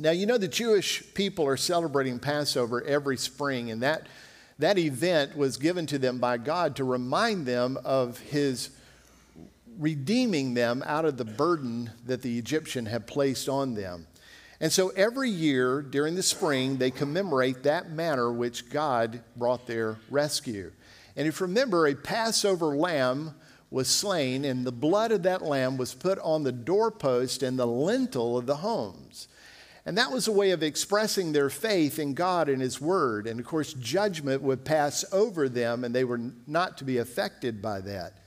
Now, you know, the Jewish people are celebrating Passover every spring, and that, that event was given to them by God to remind them of His redeeming them out of the burden that the Egyptian had placed on them. And so every year during the spring, they commemorate that manner which God brought their rescue. And if you remember, a Passover lamb was slain, and the blood of that lamb was put on the doorpost and the lintel of the homes. And that was a way of expressing their faith in God and His Word. And of course, judgment would pass over them, and they were not to be affected by that.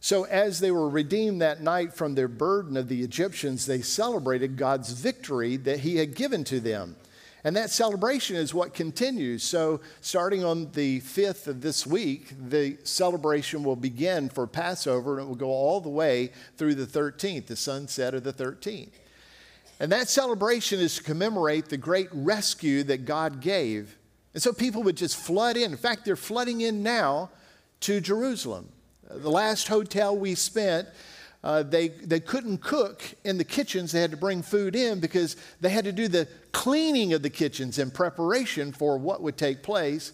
So, as they were redeemed that night from their burden of the Egyptians, they celebrated God's victory that He had given to them. And that celebration is what continues. So, starting on the 5th of this week, the celebration will begin for Passover and it will go all the way through the 13th, the sunset of the 13th. And that celebration is to commemorate the great rescue that God gave. And so people would just flood in. In fact, they're flooding in now to Jerusalem. The last hotel we spent, uh, they, they couldn't cook in the kitchens. They had to bring food in because they had to do the cleaning of the kitchens in preparation for what would take place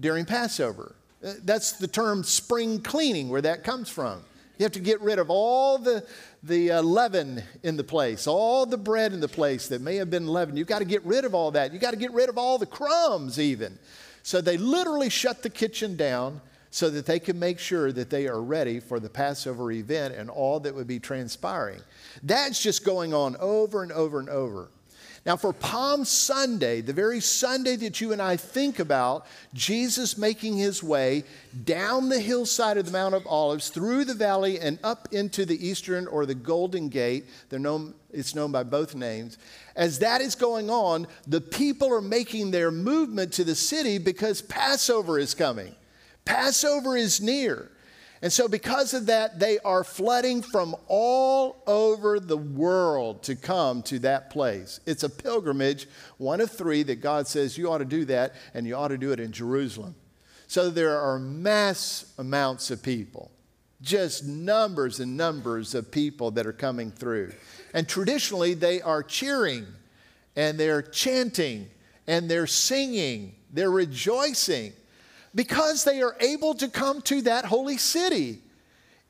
during Passover. Uh, that's the term spring cleaning, where that comes from. You have to get rid of all the, the uh, leaven in the place, all the bread in the place that may have been leavened. You've got to get rid of all that. You've got to get rid of all the crumbs, even. So they literally shut the kitchen down so that they can make sure that they are ready for the Passover event and all that would be transpiring. That's just going on over and over and over. Now, for Palm Sunday, the very Sunday that you and I think about, Jesus making his way down the hillside of the Mount of Olives, through the valley, and up into the eastern or the Golden Gate. They're known, it's known by both names. As that is going on, the people are making their movement to the city because Passover is coming. Passover is near. And so, because of that, they are flooding from all over the world to come to that place. It's a pilgrimage, one of three that God says you ought to do that, and you ought to do it in Jerusalem. So, there are mass amounts of people, just numbers and numbers of people that are coming through. And traditionally, they are cheering and they're chanting and they're singing, they're rejoicing because they are able to come to that holy city.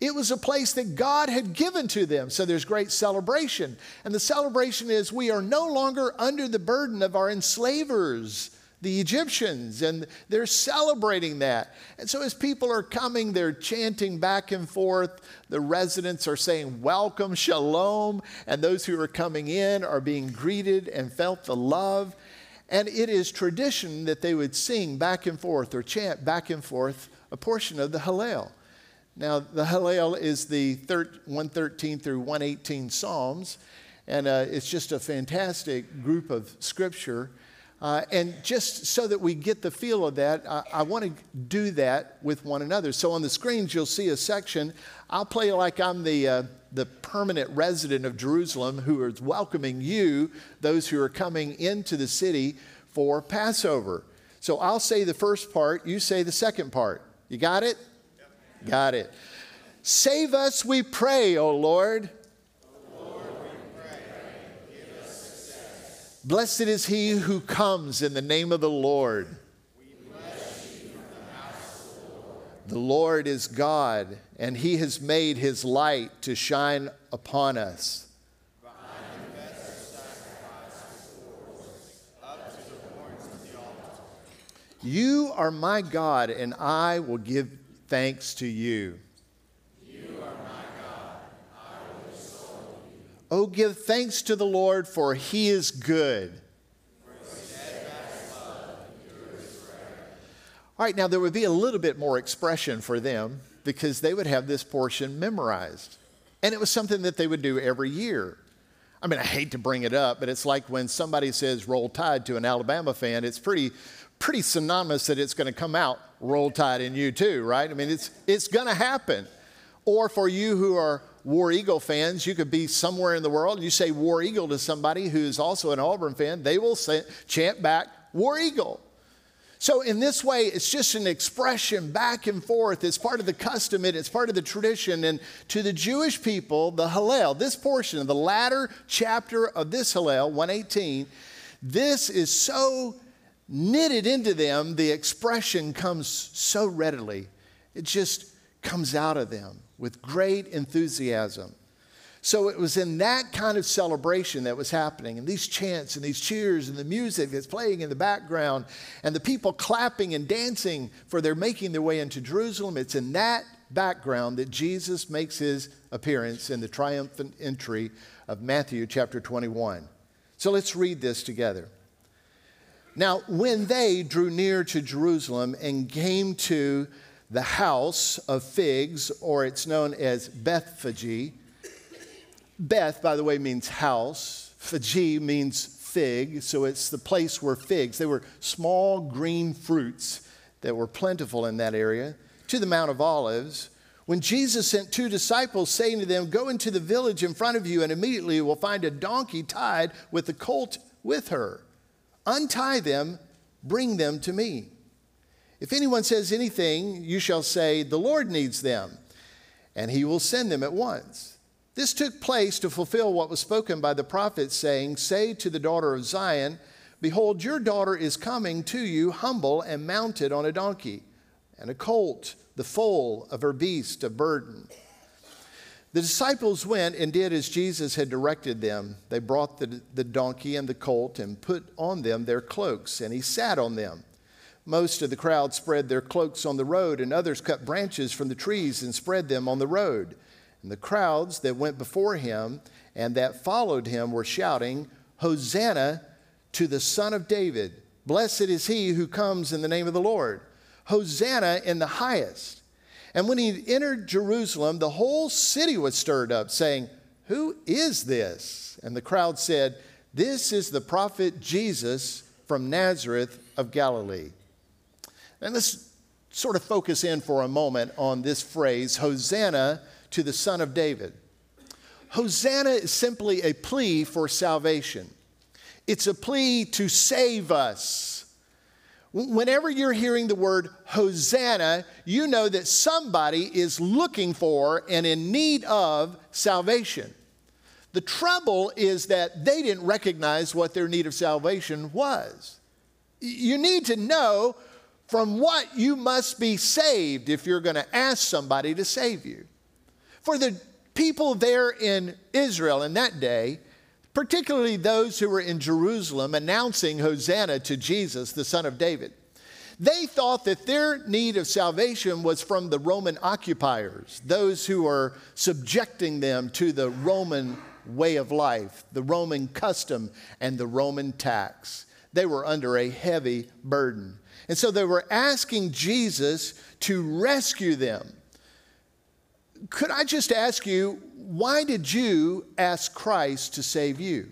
It was a place that God had given to them. So there's great celebration. And the celebration is we are no longer under the burden of our enslavers, the Egyptians, and they're celebrating that. And so as people are coming, they're chanting back and forth. The residents are saying, Welcome, Shalom. And those who are coming in are being greeted and felt the love. And it is tradition that they would sing back and forth or chant back and forth a portion of the Hallel. Now, the Hallel is the 113 through 118 Psalms, and uh, it's just a fantastic group of scripture. Uh, and just so that we get the feel of that, I, I want to do that with one another. So on the screens, you'll see a section. I'll play like I'm the, uh, the permanent resident of Jerusalem who is welcoming you, those who are coming into the city for Passover. So I'll say the first part, you say the second part. You got it? Yep. Got it. Save us, we pray, O Lord. Blessed is he who comes in the name of the Lord. The Lord is God, and he has made his light to shine upon us. You are my God, and I will give thanks to you. Oh, give thanks to the Lord, for he is good. All right, now there would be a little bit more expression for them because they would have this portion memorized. And it was something that they would do every year. I mean, I hate to bring it up, but it's like when somebody says roll tide to an Alabama fan, it's pretty, pretty synonymous that it's going to come out roll tide in you too, right? I mean, it's, it's going to happen. Or for you who are War Eagle fans, you could be somewhere in the world, you say War Eagle to somebody who's also an Auburn fan, they will say, chant back War Eagle. So, in this way, it's just an expression back and forth. It's part of the custom, it's part of the tradition. And to the Jewish people, the Hallel, this portion of the latter chapter of this Hallel, 118, this is so knitted into them, the expression comes so readily. It just comes out of them with great enthusiasm. So it was in that kind of celebration that was happening, and these chants and these cheers and the music that's playing in the background, and the people clapping and dancing for they're making their way into Jerusalem. It's in that background that Jesus makes his appearance in the triumphant entry of Matthew chapter 21. So let's read this together. Now, when they drew near to Jerusalem and came to the house of figs, or it's known as Bethphage, Beth, by the way, means house. Phagi means fig, so it's the place where figs, they were small green fruits that were plentiful in that area, to the Mount of Olives. When Jesus sent two disciples, saying to them, Go into the village in front of you, and immediately you will find a donkey tied with a colt with her. Untie them, bring them to me. If anyone says anything, you shall say, The Lord needs them, and he will send them at once. This took place to fulfill what was spoken by the prophet, saying, Say to the daughter of Zion, Behold, your daughter is coming to you humble and mounted on a donkey, and a colt, the foal of her beast of burden. The disciples went and did as Jesus had directed them. They brought the, the donkey and the colt and put on them their cloaks, and he sat on them. Most of the crowd spread their cloaks on the road, and others cut branches from the trees and spread them on the road. And the crowds that went before him and that followed him were shouting, Hosanna to the Son of David. Blessed is he who comes in the name of the Lord. Hosanna in the highest. And when he entered Jerusalem, the whole city was stirred up, saying, Who is this? And the crowd said, This is the prophet Jesus from Nazareth of Galilee. And let's sort of focus in for a moment on this phrase, Hosanna to the Son of David. Hosanna is simply a plea for salvation, it's a plea to save us. Whenever you're hearing the word Hosanna, you know that somebody is looking for and in need of salvation. The trouble is that they didn't recognize what their need of salvation was. You need to know from what you must be saved if you're going to ask somebody to save you. For the people there in Israel in that day, particularly those who were in Jerusalem announcing Hosanna to Jesus, the Son of David, they thought that their need of salvation was from the Roman occupiers, those who were subjecting them to the Roman way of life, the Roman custom, and the Roman tax. They were under a heavy burden. And so they were asking Jesus to rescue them could I just ask you, why did you ask Christ to save you?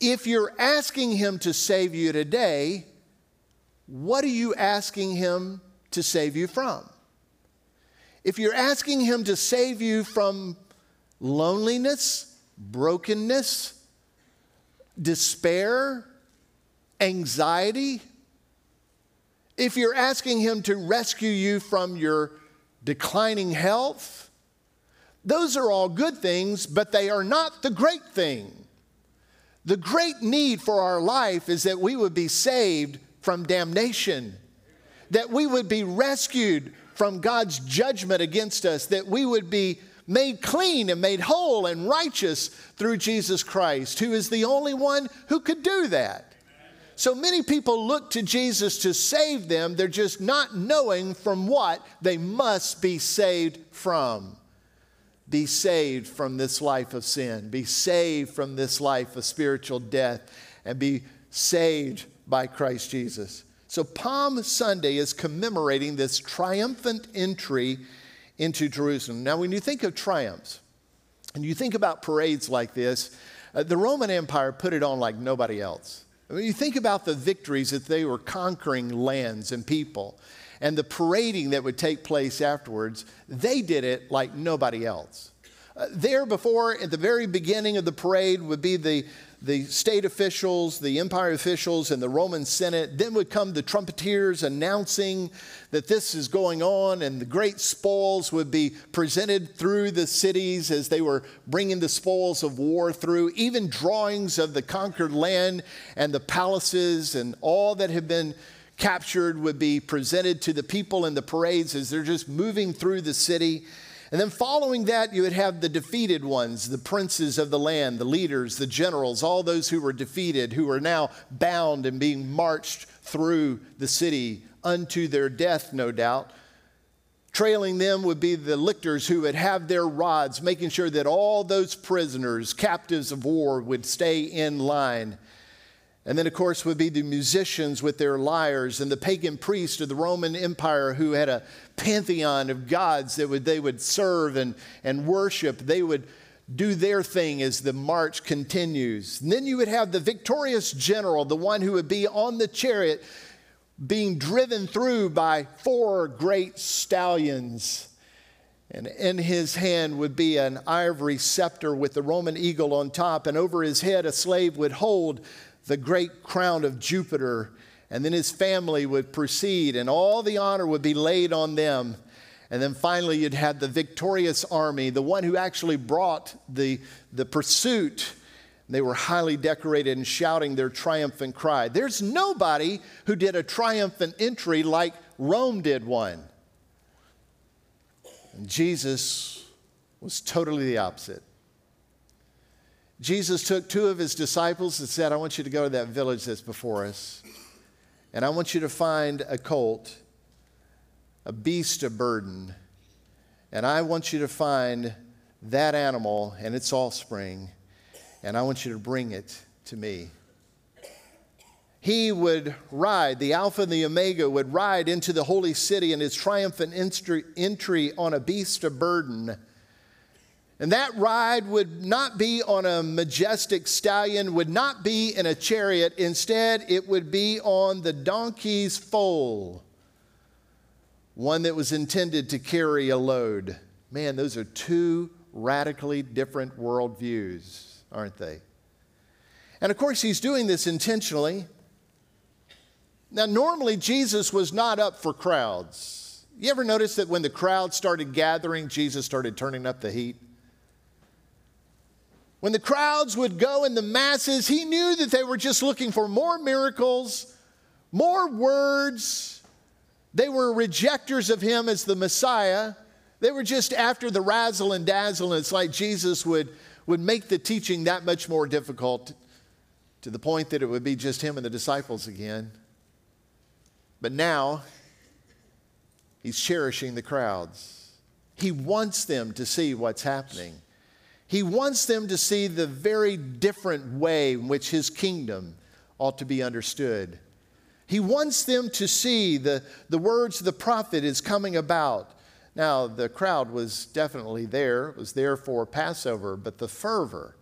If you're asking Him to save you today, what are you asking Him to save you from? If you're asking Him to save you from loneliness, brokenness, despair, anxiety, if you're asking Him to rescue you from your declining health. Those are all good things, but they are not the great thing. The great need for our life is that we would be saved from damnation, that we would be rescued from God's judgment against us, that we would be made clean and made whole and righteous through Jesus Christ, who is the only one who could do that. So many people look to Jesus to save them, they're just not knowing from what they must be saved from. Be saved from this life of sin, be saved from this life of spiritual death, and be saved by Christ Jesus. So, Palm Sunday is commemorating this triumphant entry into Jerusalem. Now, when you think of triumphs, and you think about parades like this, uh, the Roman Empire put it on like nobody else. When you think about the victories that they were conquering lands and people and the parading that would take place afterwards, they did it like nobody else. Uh, there before, at the very beginning of the parade, would be the, the state officials, the empire officials, and the Roman Senate. Then would come the trumpeters announcing that this is going on, and the great spoils would be presented through the cities as they were bringing the spoils of war through, even drawings of the conquered land and the palaces and all that had been captured would be presented to the people in the parades as they're just moving through the city. And then following that, you would have the defeated ones, the princes of the land, the leaders, the generals, all those who were defeated, who are now bound and being marched through the city unto their death, no doubt. Trailing them would be the lictors who would have their rods, making sure that all those prisoners, captives of war, would stay in line. And then, of course, would be the musicians with their lyres and the pagan priests of the Roman Empire who had a pantheon of gods that would, they would serve and, and worship. They would do their thing as the march continues. And then you would have the victorious general, the one who would be on the chariot being driven through by four great stallions. And in his hand would be an ivory scepter with the Roman eagle on top, and over his head a slave would hold the great crown of Jupiter, and then his family would proceed, and all the honor would be laid on them. And then finally, you'd have the victorious army, the one who actually brought the, the pursuit. They were highly decorated and shouting their triumphant cry. There's nobody who did a triumphant entry like Rome did one. And Jesus was totally the opposite. Jesus took two of his disciples and said, I want you to go to that village that's before us, and I want you to find a colt, a beast of burden, and I want you to find that animal and its offspring, and I want you to bring it to me. He would ride, the Alpha and the Omega would ride into the holy city in his triumphant entry on a beast of burden and that ride would not be on a majestic stallion, would not be in a chariot. Instead, it would be on the donkey's foal, one that was intended to carry a load. Man, those are two radically different worldviews, aren't they? And of course, he's doing this intentionally. Now, normally, Jesus was not up for crowds. You ever notice that when the crowd started gathering, Jesus started turning up the heat? When the crowds would go in the masses, he knew that they were just looking for more miracles, more words. They were rejectors of him as the Messiah. They were just after the razzle and dazzle, and it's like Jesus would, would make the teaching that much more difficult to the point that it would be just him and the disciples again. But now, he's cherishing the crowds. He wants them to see what's happening. He wants them to see the very different way in which his kingdom ought to be understood. He wants them to see the, the words the prophet is coming about. Now, the crowd was definitely there, it was there for Passover, but the fervor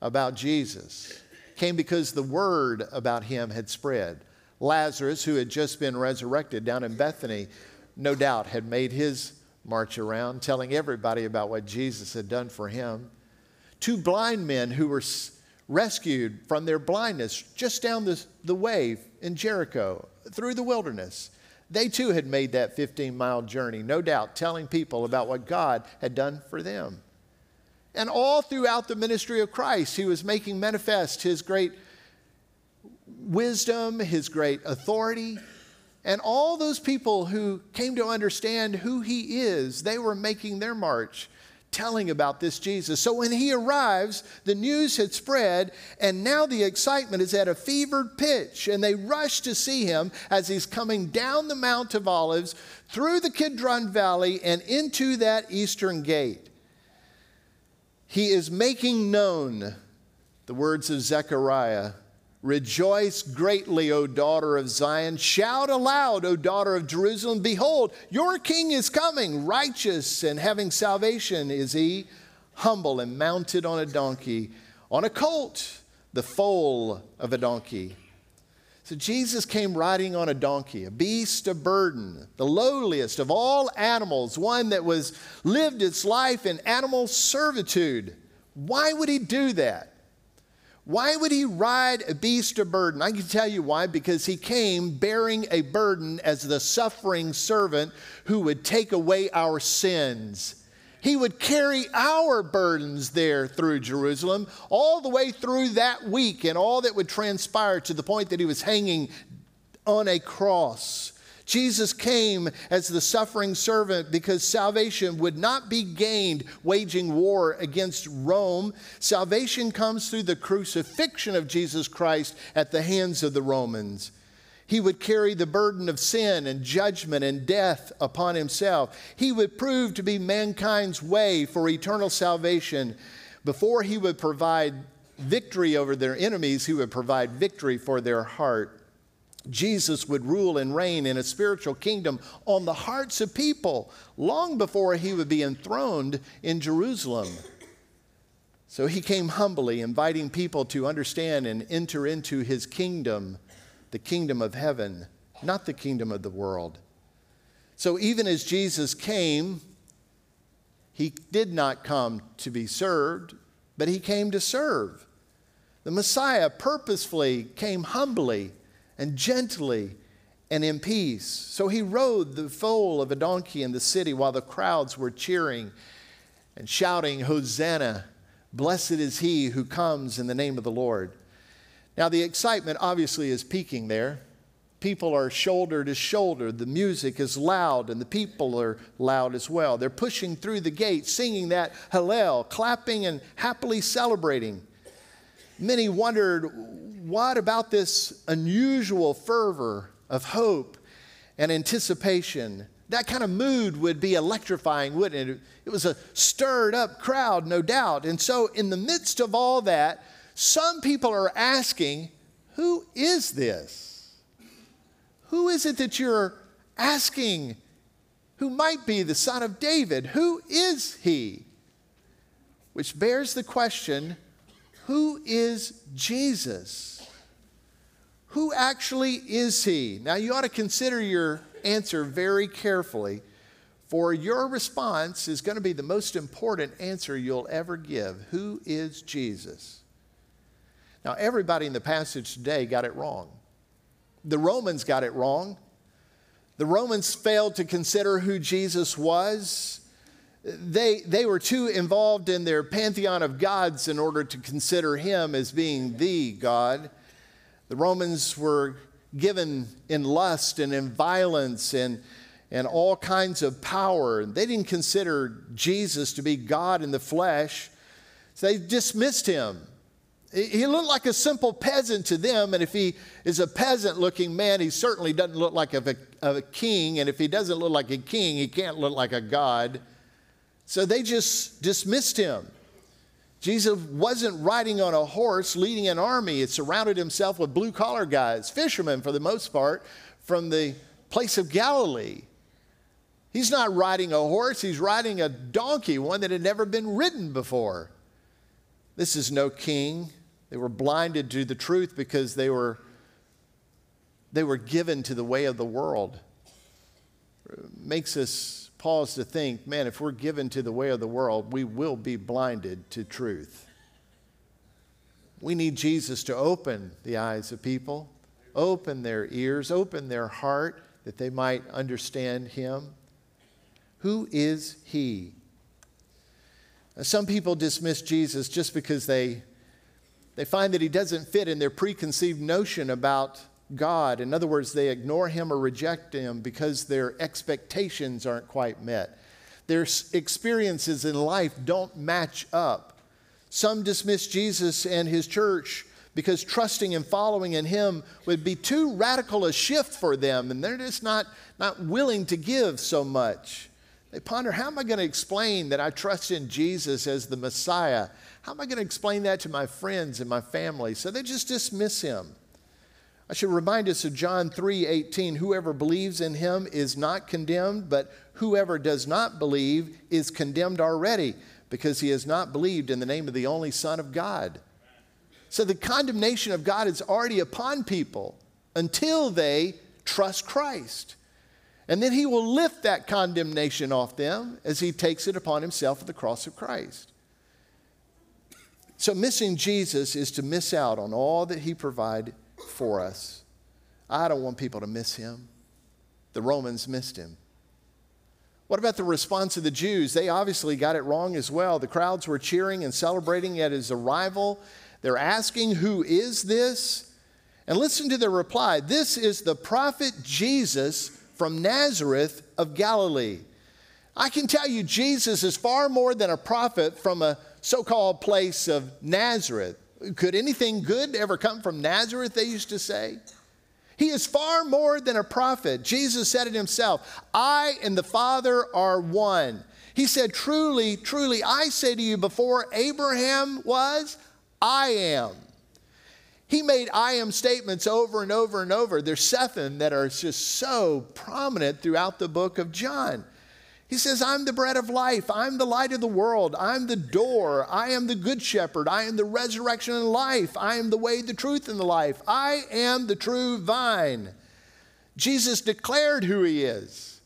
about Jesus came because the word about him had spread. Lazarus, who had just been resurrected down in Bethany, no doubt had made his march around, telling everybody about what Jesus had done for him two blind men who were rescued from their blindness just down the, the way in Jericho through the wilderness. They too had made that 15 mile journey, no doubt, telling people about what God had done for them. And all throughout the ministry of Christ, he was making manifest his great wisdom, his great authority. And all those people who came to understand who he is, they were making their march telling about this Jesus. So when he arrives, the news had spread, and now the excitement is at a fevered pitch, and they rush to see him as he's coming down the Mount of Olives through the Kidron Valley and into that eastern gate. He is making known the words of Zechariah Rejoice greatly, O daughter of Zion. Shout aloud, O daughter of Jerusalem. Behold, your king is coming. Righteous and having salvation is he, humble and mounted on a donkey, on a colt, the foal of a donkey. So Jesus came riding on a donkey, a beast of burden, the lowliest of all animals, one that was lived its life in animal servitude. Why would he do that? Why would he ride a beast of burden? I can tell you why because he came bearing a burden as the suffering servant who would take away our sins. He would carry our burdens there through Jerusalem, all the way through that week and all that would transpire to the point that he was hanging on a cross. Jesus came as the suffering servant because salvation would not be gained waging war against Rome. Salvation comes through the crucifixion of Jesus Christ at the hands of the Romans. He would carry the burden of sin and judgment and death upon himself. He would prove to be mankind's way for eternal salvation. Before he would provide victory over their enemies, he would provide victory for their heart. Jesus would rule and reign in a spiritual kingdom on the hearts of people long before he would be enthroned in Jerusalem. So he came humbly, inviting people to understand and enter into his kingdom the kingdom of heaven, not the kingdom of the world. So even as Jesus came, he did not come to be served, but he came to serve. The Messiah purposefully came humbly and gently and in peace. So he rode the foal of a donkey in the city while the crowds were cheering and shouting, Hosanna! Blessed is he who comes in the name of the Lord. Now, the excitement obviously is peaking there. People are shoulder to shoulder. The music is loud, and the people are loud as well. They're pushing through the gate, singing that Hallel, clapping and happily celebrating. Many wondered what about this unusual fervor of hope and anticipation? That kind of mood would be electrifying, wouldn't it? It was a stirred up crowd, no doubt. And so, in the midst of all that, some people are asking, Who is this? Who is it that you're asking who might be the son of David? Who is he? Which bears the question who is Jesus? Who actually is he? Now, you ought to consider your answer very carefully, for your response is going to be the most important answer you'll ever give. Who is Jesus? Now, everybody in the passage today got it wrong. The Romans got it wrong. The Romans failed to consider who Jesus was. They, they were too involved in their pantheon of gods in order to consider him as being the God. The Romans were given in lust and in violence and, and all kinds of power. They didn't consider Jesus to be God in the flesh, so they dismissed him. He looked like a simple peasant to them, and if he is a peasant looking man, he certainly doesn't look like a, a, king, and if he doesn't look like a king, he can't look like a god. So they just dismissed him. Jesus wasn't riding on a horse leading an army. It surrounded himself with blue collar guys, fishermen for the most part, from the place of Galilee. He's not riding a horse, he's riding a donkey, one that had never been ridden before. This is no king. They were blinded to the truth because they were, they were given to the way of the world. It makes us pause to think man, if we're given to the way of the world, we will be blinded to truth. We need Jesus to open the eyes of people, open their ears, open their heart that they might understand Him. Who is He? Some people dismiss Jesus just because they they find that he doesn't fit in their preconceived notion about God. In other words, they ignore him or reject him because their expectations aren't quite met. Their experiences in life don't match up. Some dismiss Jesus and his church because trusting and following in him would be too radical a shift for them, and they're just not, not willing to give so much. They ponder, how am I going to explain that I trust in Jesus as the Messiah? How am I going to explain that to my friends and my family? So they just dismiss him. I should remind us of John 3 18. Whoever believes in him is not condemned, but whoever does not believe is condemned already because he has not believed in the name of the only Son of God. So the condemnation of God is already upon people until they trust Christ. And then he will lift that condemnation off them as he takes it upon himself at the cross of Christ. So, missing Jesus is to miss out on all that he provided for us. I don't want people to miss him. The Romans missed him. What about the response of the Jews? They obviously got it wrong as well. The crowds were cheering and celebrating at his arrival. They're asking, Who is this? And listen to their reply This is the prophet Jesus from Nazareth of Galilee. I can tell you, Jesus is far more than a prophet from a so called place of Nazareth. Could anything good ever come from Nazareth, they used to say? He is far more than a prophet. Jesus said it himself I and the Father are one. He said, Truly, truly, I say to you, before Abraham was, I am. He made I am statements over and over and over. There's seven that are just so prominent throughout the book of John. He says, I'm the bread of life. I'm the light of the world. I'm the door. I am the good shepherd. I am the resurrection and life. I am the way, the truth, and the life. I am the true vine. Jesus declared who he is.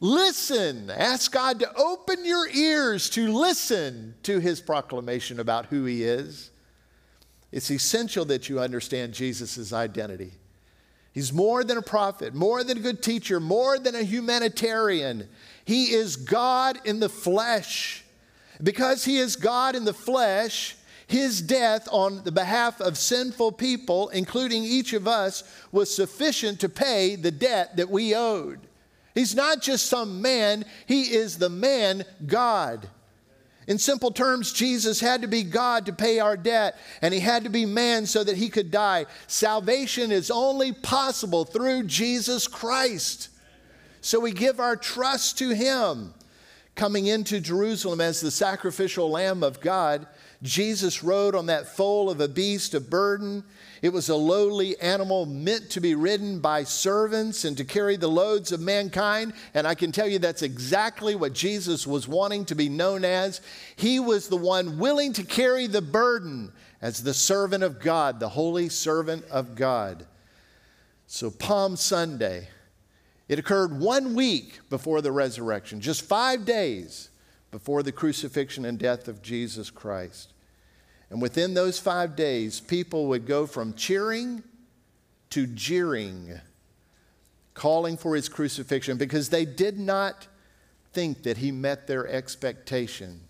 Listen. Ask God to open your ears to listen to his proclamation about who he is. It's essential that you understand Jesus' identity. He's more than a prophet, more than a good teacher, more than a humanitarian. He is God in the flesh. Because he is God in the flesh, his death on the behalf of sinful people, including each of us, was sufficient to pay the debt that we owed. He's not just some man, he is the man God. In simple terms, Jesus had to be God to pay our debt, and he had to be man so that he could die. Salvation is only possible through Jesus Christ. So we give our trust to him. Coming into Jerusalem as the sacrificial lamb of God, Jesus rode on that foal of a beast of burden. It was a lowly animal meant to be ridden by servants and to carry the loads of mankind. And I can tell you that's exactly what Jesus was wanting to be known as. He was the one willing to carry the burden as the servant of God, the holy servant of God. So, Palm Sunday, it occurred one week before the resurrection, just five days before the crucifixion and death of Jesus Christ. And within those five days, people would go from cheering to jeering, calling for his crucifixion because they did not think that he met their expectation.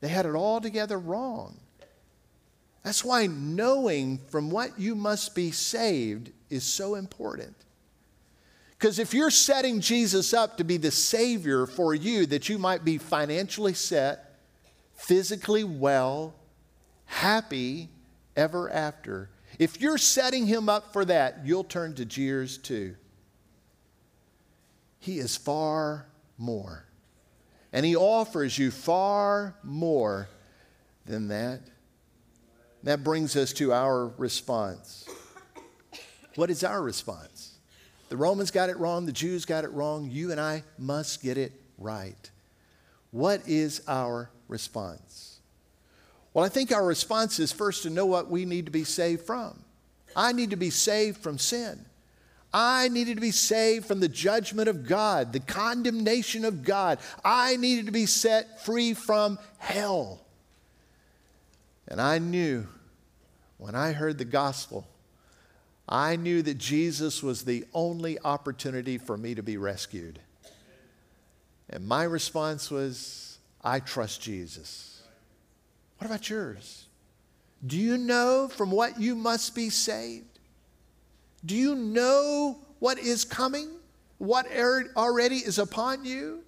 They had it all together wrong. That's why knowing from what you must be saved is so important. Because if you're setting Jesus up to be the Savior for you, that you might be financially set, physically well, happy ever after. If you're setting him up for that, you'll turn to jeers too. He is far more. And he offers you far more than that. That brings us to our response. What is our response? The Romans got it wrong, the Jews got it wrong. You and I must get it right. What is our response? Well, I think our response is first to know what we need to be saved from. I need to be saved from sin. I needed to be saved from the judgment of God, the condemnation of God. I needed to be set free from hell. And I knew when I heard the gospel, I knew that Jesus was the only opportunity for me to be rescued. And my response was, I trust Jesus. What about yours? Do you know from what you must be saved? Do you know what is coming? What er, already is upon you?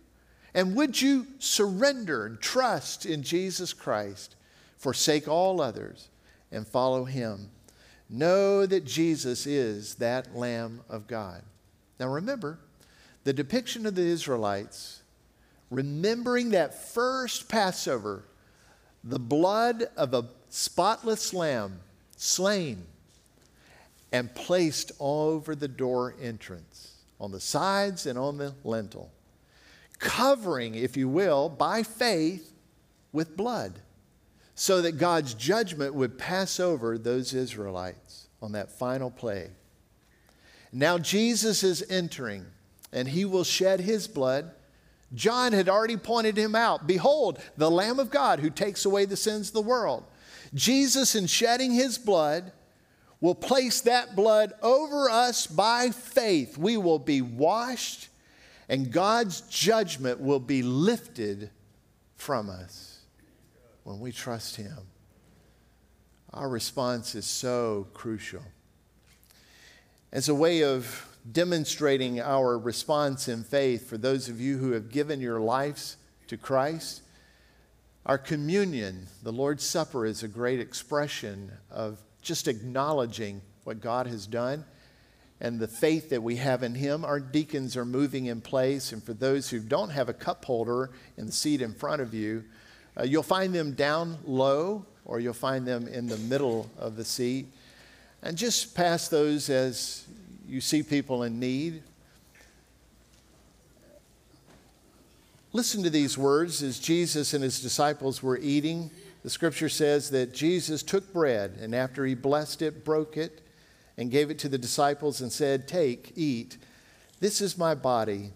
And would you surrender and trust in Jesus Christ, forsake all others, and follow him? Know that Jesus is that Lamb of God. Now remember, the depiction of the Israelites, remembering that first Passover the blood of a spotless lamb slain and placed over the door entrance, on the sides and on the lintel, covering, if you will, by faith with blood, so that God's judgment would pass over those Israelites on that final plague. Now Jesus is entering, and he will shed his blood. John had already pointed him out. Behold, the Lamb of God who takes away the sins of the world. Jesus, in shedding his blood, will place that blood over us by faith. We will be washed, and God's judgment will be lifted from us when we trust him. Our response is so crucial. As a way of demonstrating our response in faith for those of you who have given your lives to Christ, our communion, the Lord's Supper, is a great expression of just acknowledging what God has done and the faith that we have in Him. Our deacons are moving in place, and for those who don't have a cup holder in the seat in front of you, uh, you'll find them down low or you'll find them in the middle of the seat. And just pass those as you see people in need. Listen to these words as Jesus and his disciples were eating. The scripture says that Jesus took bread and after he blessed it, broke it, and gave it to the disciples and said, Take, eat. This is my body.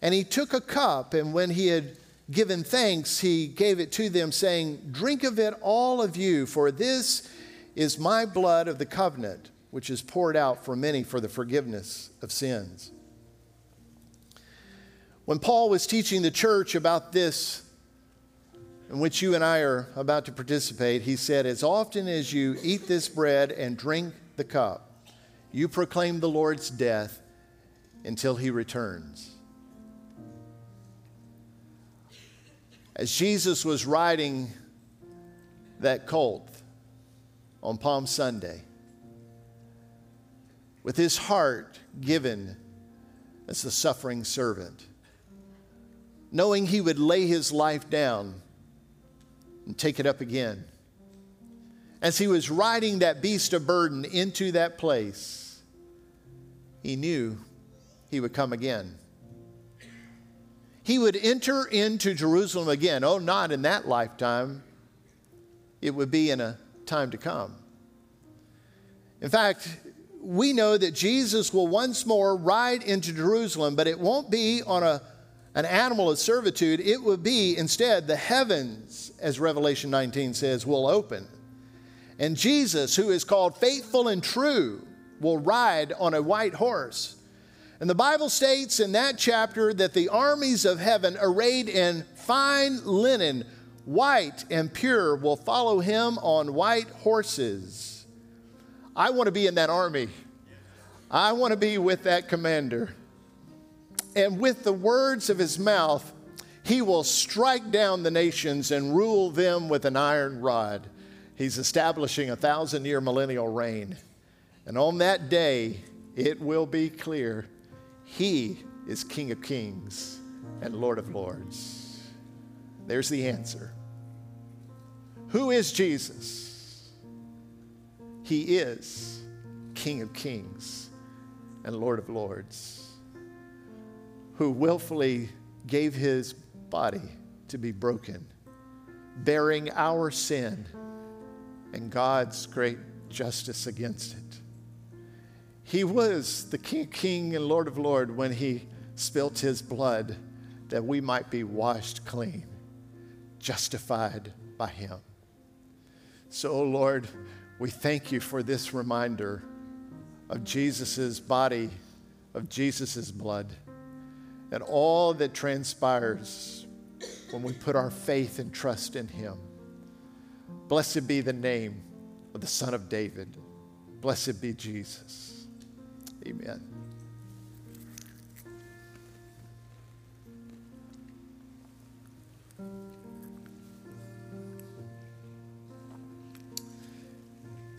And he took a cup, and when he had given thanks, he gave it to them, saying, Drink of it, all of you, for this is my blood of the covenant, which is poured out for many for the forgiveness of sins. When Paul was teaching the church about this, in which you and I are about to participate, he said, As often as you eat this bread and drink the cup, you proclaim the Lord's death until he returns. As Jesus was riding that colt on Palm Sunday, with his heart given as the suffering servant, knowing he would lay his life down and take it up again. As he was riding that beast of burden into that place, he knew he would come again. He would enter into Jerusalem again. Oh, not in that lifetime, it would be in a time to come. In fact, we know that Jesus will once more ride into Jerusalem, but it won't be on a, an animal of servitude. It will be instead the heavens, as Revelation 19 says, will open. And Jesus, who is called faithful and true, will ride on a white horse. And the Bible states in that chapter that the armies of heaven, arrayed in fine linen, white and pure, will follow him on white horses. I want to be in that army. I want to be with that commander. And with the words of his mouth, he will strike down the nations and rule them with an iron rod. He's establishing a thousand year millennial reign. And on that day, it will be clear he is King of kings and Lord of lords. There's the answer. Who is Jesus? He is King of kings and Lord of lords, who willfully gave his body to be broken, bearing our sin and God's great justice against it. He was the King, King and Lord of Lord when he spilt his blood that we might be washed clean, justified by him. So, Lord, we thank you for this reminder of Jesus' body, of Jesus' blood, and all that transpires when we put our faith and trust in him. Blessed be the name of the Son of David. Blessed be Jesus. Amen.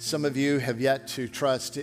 Some of you have yet to trust